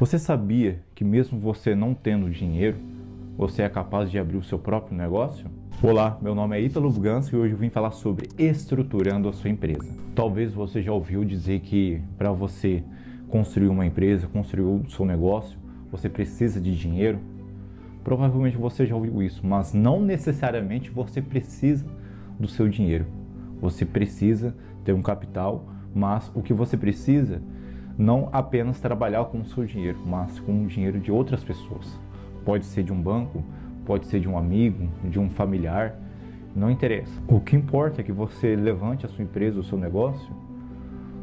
Você sabia que mesmo você não tendo dinheiro, você é capaz de abrir o seu próprio negócio? Olá, meu nome é Ítalo Buganski e hoje eu vim falar sobre estruturando a sua empresa. Talvez você já ouviu dizer que para você construir uma empresa, construir o seu negócio, você precisa de dinheiro. Provavelmente você já ouviu isso, mas não necessariamente você precisa do seu dinheiro. Você precisa ter um capital, mas o que você precisa não apenas trabalhar com o seu dinheiro, mas com o dinheiro de outras pessoas. Pode ser de um banco, pode ser de um amigo, de um familiar, não interessa. O que importa é que você levante a sua empresa, o seu negócio,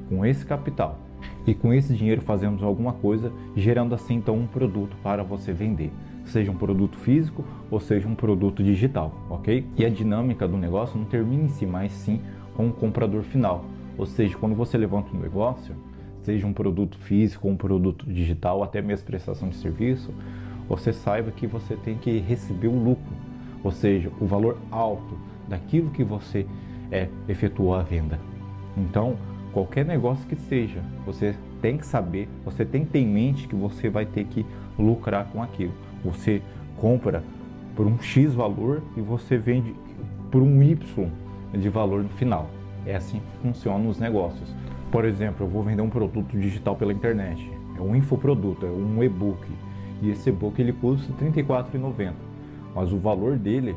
com esse capital. E com esse dinheiro fazemos alguma coisa, gerando assim então um produto para você vender. Seja um produto físico ou seja um produto digital, ok? E a dinâmica do negócio não termina em si, mas sim com o comprador final. Ou seja, quando você levanta um negócio, seja um produto físico, um produto digital, até mesmo prestação de serviço, você saiba que você tem que receber o lucro, ou seja, o valor alto daquilo que você é, efetuou a venda. Então, qualquer negócio que seja, você tem que saber, você tem que ter em mente que você vai ter que lucrar com aquilo. Você compra por um X valor e você vende por um Y de valor no final. É assim que funcionam os negócios. Por exemplo, eu vou vender um produto digital pela internet. É um infoproduto, é um e-book. E esse e-book ele custa R$ 34,90. Mas o valor dele,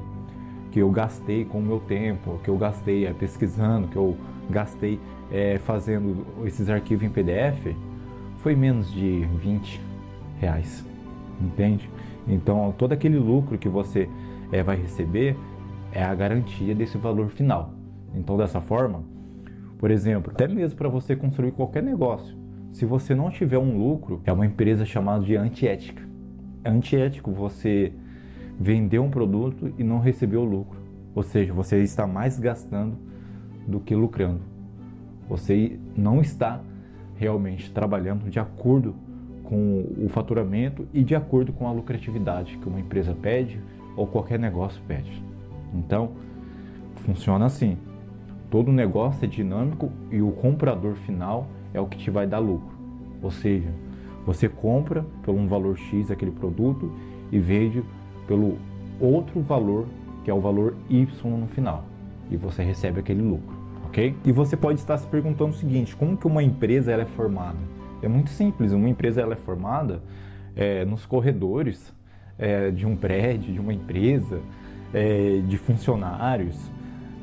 que eu gastei com o meu tempo, que eu gastei é, pesquisando, que eu gastei é, fazendo esses arquivos em PDF, foi menos de 20 reais. Entende? Então, todo aquele lucro que você é, vai receber é a garantia desse valor final. Então, dessa forma, por exemplo, até mesmo para você construir qualquer negócio, se você não tiver um lucro, é uma empresa chamada de antiética. É antiético você vender um produto e não receber o lucro. Ou seja, você está mais gastando do que lucrando. Você não está realmente trabalhando de acordo com o faturamento e de acordo com a lucratividade que uma empresa pede ou qualquer negócio pede. Então, funciona assim. Todo negócio é dinâmico e o comprador final é o que te vai dar lucro. Ou seja, você compra por um valor X aquele produto e vende pelo outro valor, que é o valor Y no final. E você recebe aquele lucro, ok? E você pode estar se perguntando o seguinte, como que uma empresa ela é formada? É muito simples, uma empresa ela é formada é, nos corredores é, de um prédio, de uma empresa, é, de funcionários,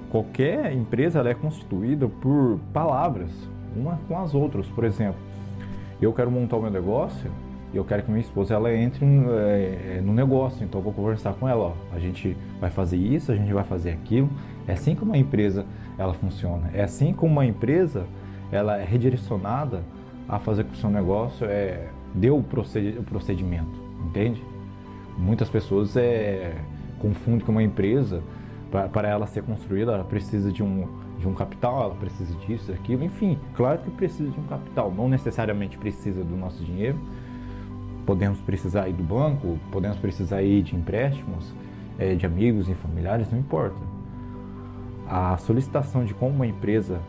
Qualquer empresa é constituída por palavras, uma com as outras. Por exemplo, eu quero montar o meu negócio e eu quero que minha esposa ela entre é, no negócio, então eu vou conversar com ela. Ó, a gente vai fazer isso, a gente vai fazer aquilo. É assim que uma empresa ela funciona. É assim como uma empresa ela é redirecionada a fazer com que o seu negócio é, dê o procedimento, entende? Muitas pessoas é, confundem que uma empresa para ela ser construída, ela precisa de um, de um capital, ela precisa disso, daquilo, enfim, claro que precisa de um capital, não necessariamente precisa do nosso dinheiro, podemos precisar ir do banco, podemos precisar ir de empréstimos, é, de amigos e familiares, não importa. A solicitação de como uma empresa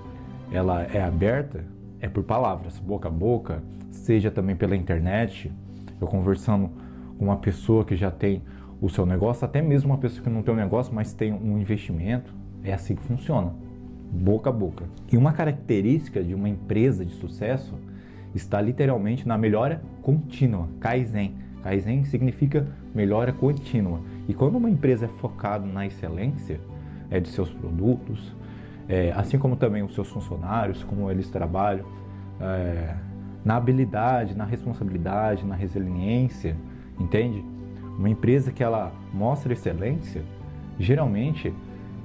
ela é aberta é por palavras, boca a boca, seja também pela internet, eu conversando com uma pessoa que já tem o seu negócio, até mesmo uma pessoa que não tem um negócio, mas tem um investimento, é assim que funciona, boca a boca. E uma característica de uma empresa de sucesso está literalmente na melhora contínua, Kaizen. Kaizen significa melhora contínua. E quando uma empresa é focada na excelência é, de seus produtos, é, assim como também os seus funcionários, como eles trabalham, é, na habilidade, na responsabilidade, na resiliência, entende? Uma empresa que ela mostra excelência, geralmente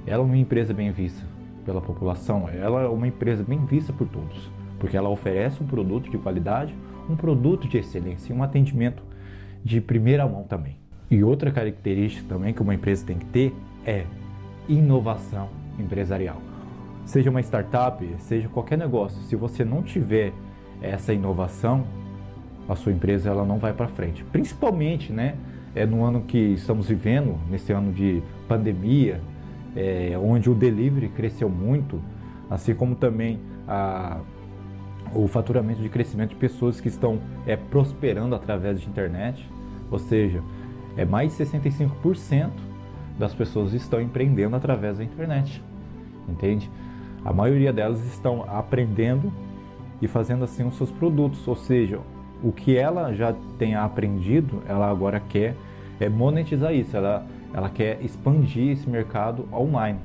ela é uma empresa bem vista pela população, ela é uma empresa bem vista por todos, porque ela oferece um produto de qualidade, um produto de excelência e um atendimento de primeira mão também. E outra característica também que uma empresa tem que ter é inovação empresarial. Seja uma startup, seja qualquer negócio, se você não tiver essa inovação, a sua empresa ela não vai para frente. Principalmente, né, é, no ano que estamos vivendo, nesse ano de pandemia, é, onde o delivery cresceu muito, assim como também a, o faturamento de crescimento de pessoas que estão é, prosperando através de internet, ou seja, é mais de 65% das pessoas estão empreendendo através da internet, entende? A maioria delas estão aprendendo e fazendo assim os seus produtos, ou seja, o que ela já tenha aprendido, ela agora quer é, monetizar isso, ela, ela quer expandir esse mercado online,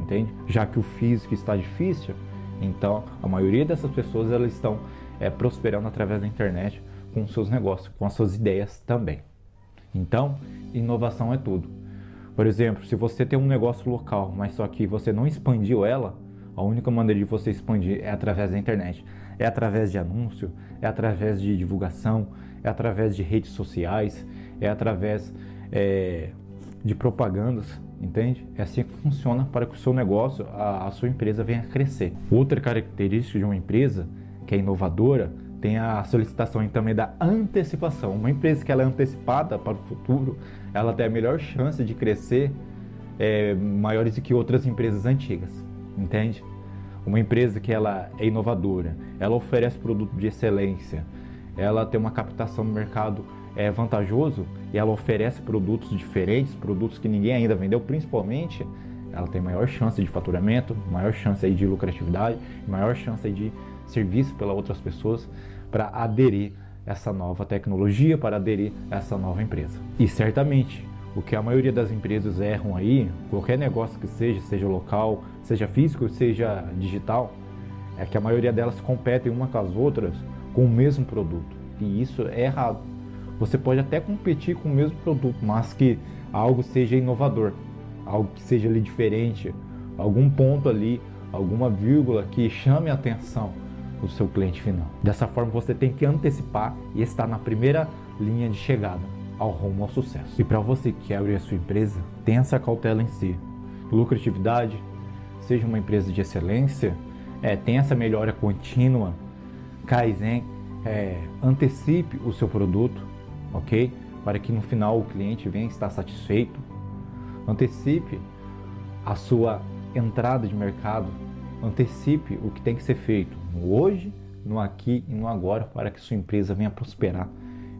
entende? Já que o físico está difícil, então a maioria dessas pessoas elas estão é, prosperando através da internet com seus negócios, com as suas ideias também. Então, inovação é tudo. Por exemplo, se você tem um negócio local, mas só que você não expandiu ela, a única maneira de você expandir é através da internet. É através de anúncio, é através de divulgação, é através de redes sociais, é através é, de propagandas, entende? É assim que funciona para que o seu negócio, a, a sua empresa venha a crescer. Outra característica de uma empresa que é inovadora tem a solicitação também da antecipação. Uma empresa que ela é antecipada para o futuro, ela tem a melhor chance de crescer é, maiores do que outras empresas antigas, entende? Uma empresa que ela é inovadora, ela oferece produto de excelência, ela tem uma captação no mercado é, vantajoso e ela oferece produtos diferentes, produtos que ninguém ainda vendeu, principalmente ela tem maior chance de faturamento, maior chance aí de lucratividade, maior chance aí de serviço pelas outras pessoas para aderir essa nova tecnologia, para aderir essa nova empresa. E certamente o que a maioria das empresas erram aí, qualquer negócio que seja, seja local, seja físico, seja digital, é que a maioria delas competem uma com as outras com o mesmo produto. E isso é errado. Você pode até competir com o mesmo produto, mas que algo seja inovador, algo que seja ali diferente, algum ponto ali, alguma vírgula que chame a atenção do seu cliente final. Dessa forma, você tem que antecipar e estar na primeira linha de chegada ao rumo ao sucesso. E para você que abrir a sua empresa, tenha essa cautela em si. Lucratividade, seja uma empresa de excelência, é, tenha essa melhora contínua, Kaizen, é, antecipe o seu produto, ok? Para que no final o cliente venha estar satisfeito. Antecipe a sua entrada de mercado, antecipe o que tem que ser feito no hoje, no aqui e no agora para que sua empresa venha prosperar,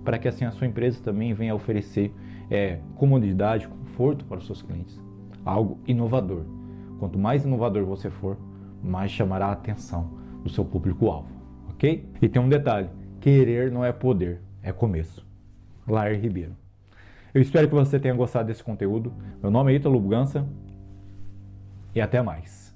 para que assim a sua empresa também venha oferecer é, comodidade, conforto para os seus clientes, algo inovador. Quanto mais inovador você for, mais chamará a atenção do seu público-alvo, ok? E tem um detalhe: querer não é poder, é começo. Lair Ribeiro. Eu espero que você tenha gostado desse conteúdo. Meu nome é Ítalo Bugança e até mais.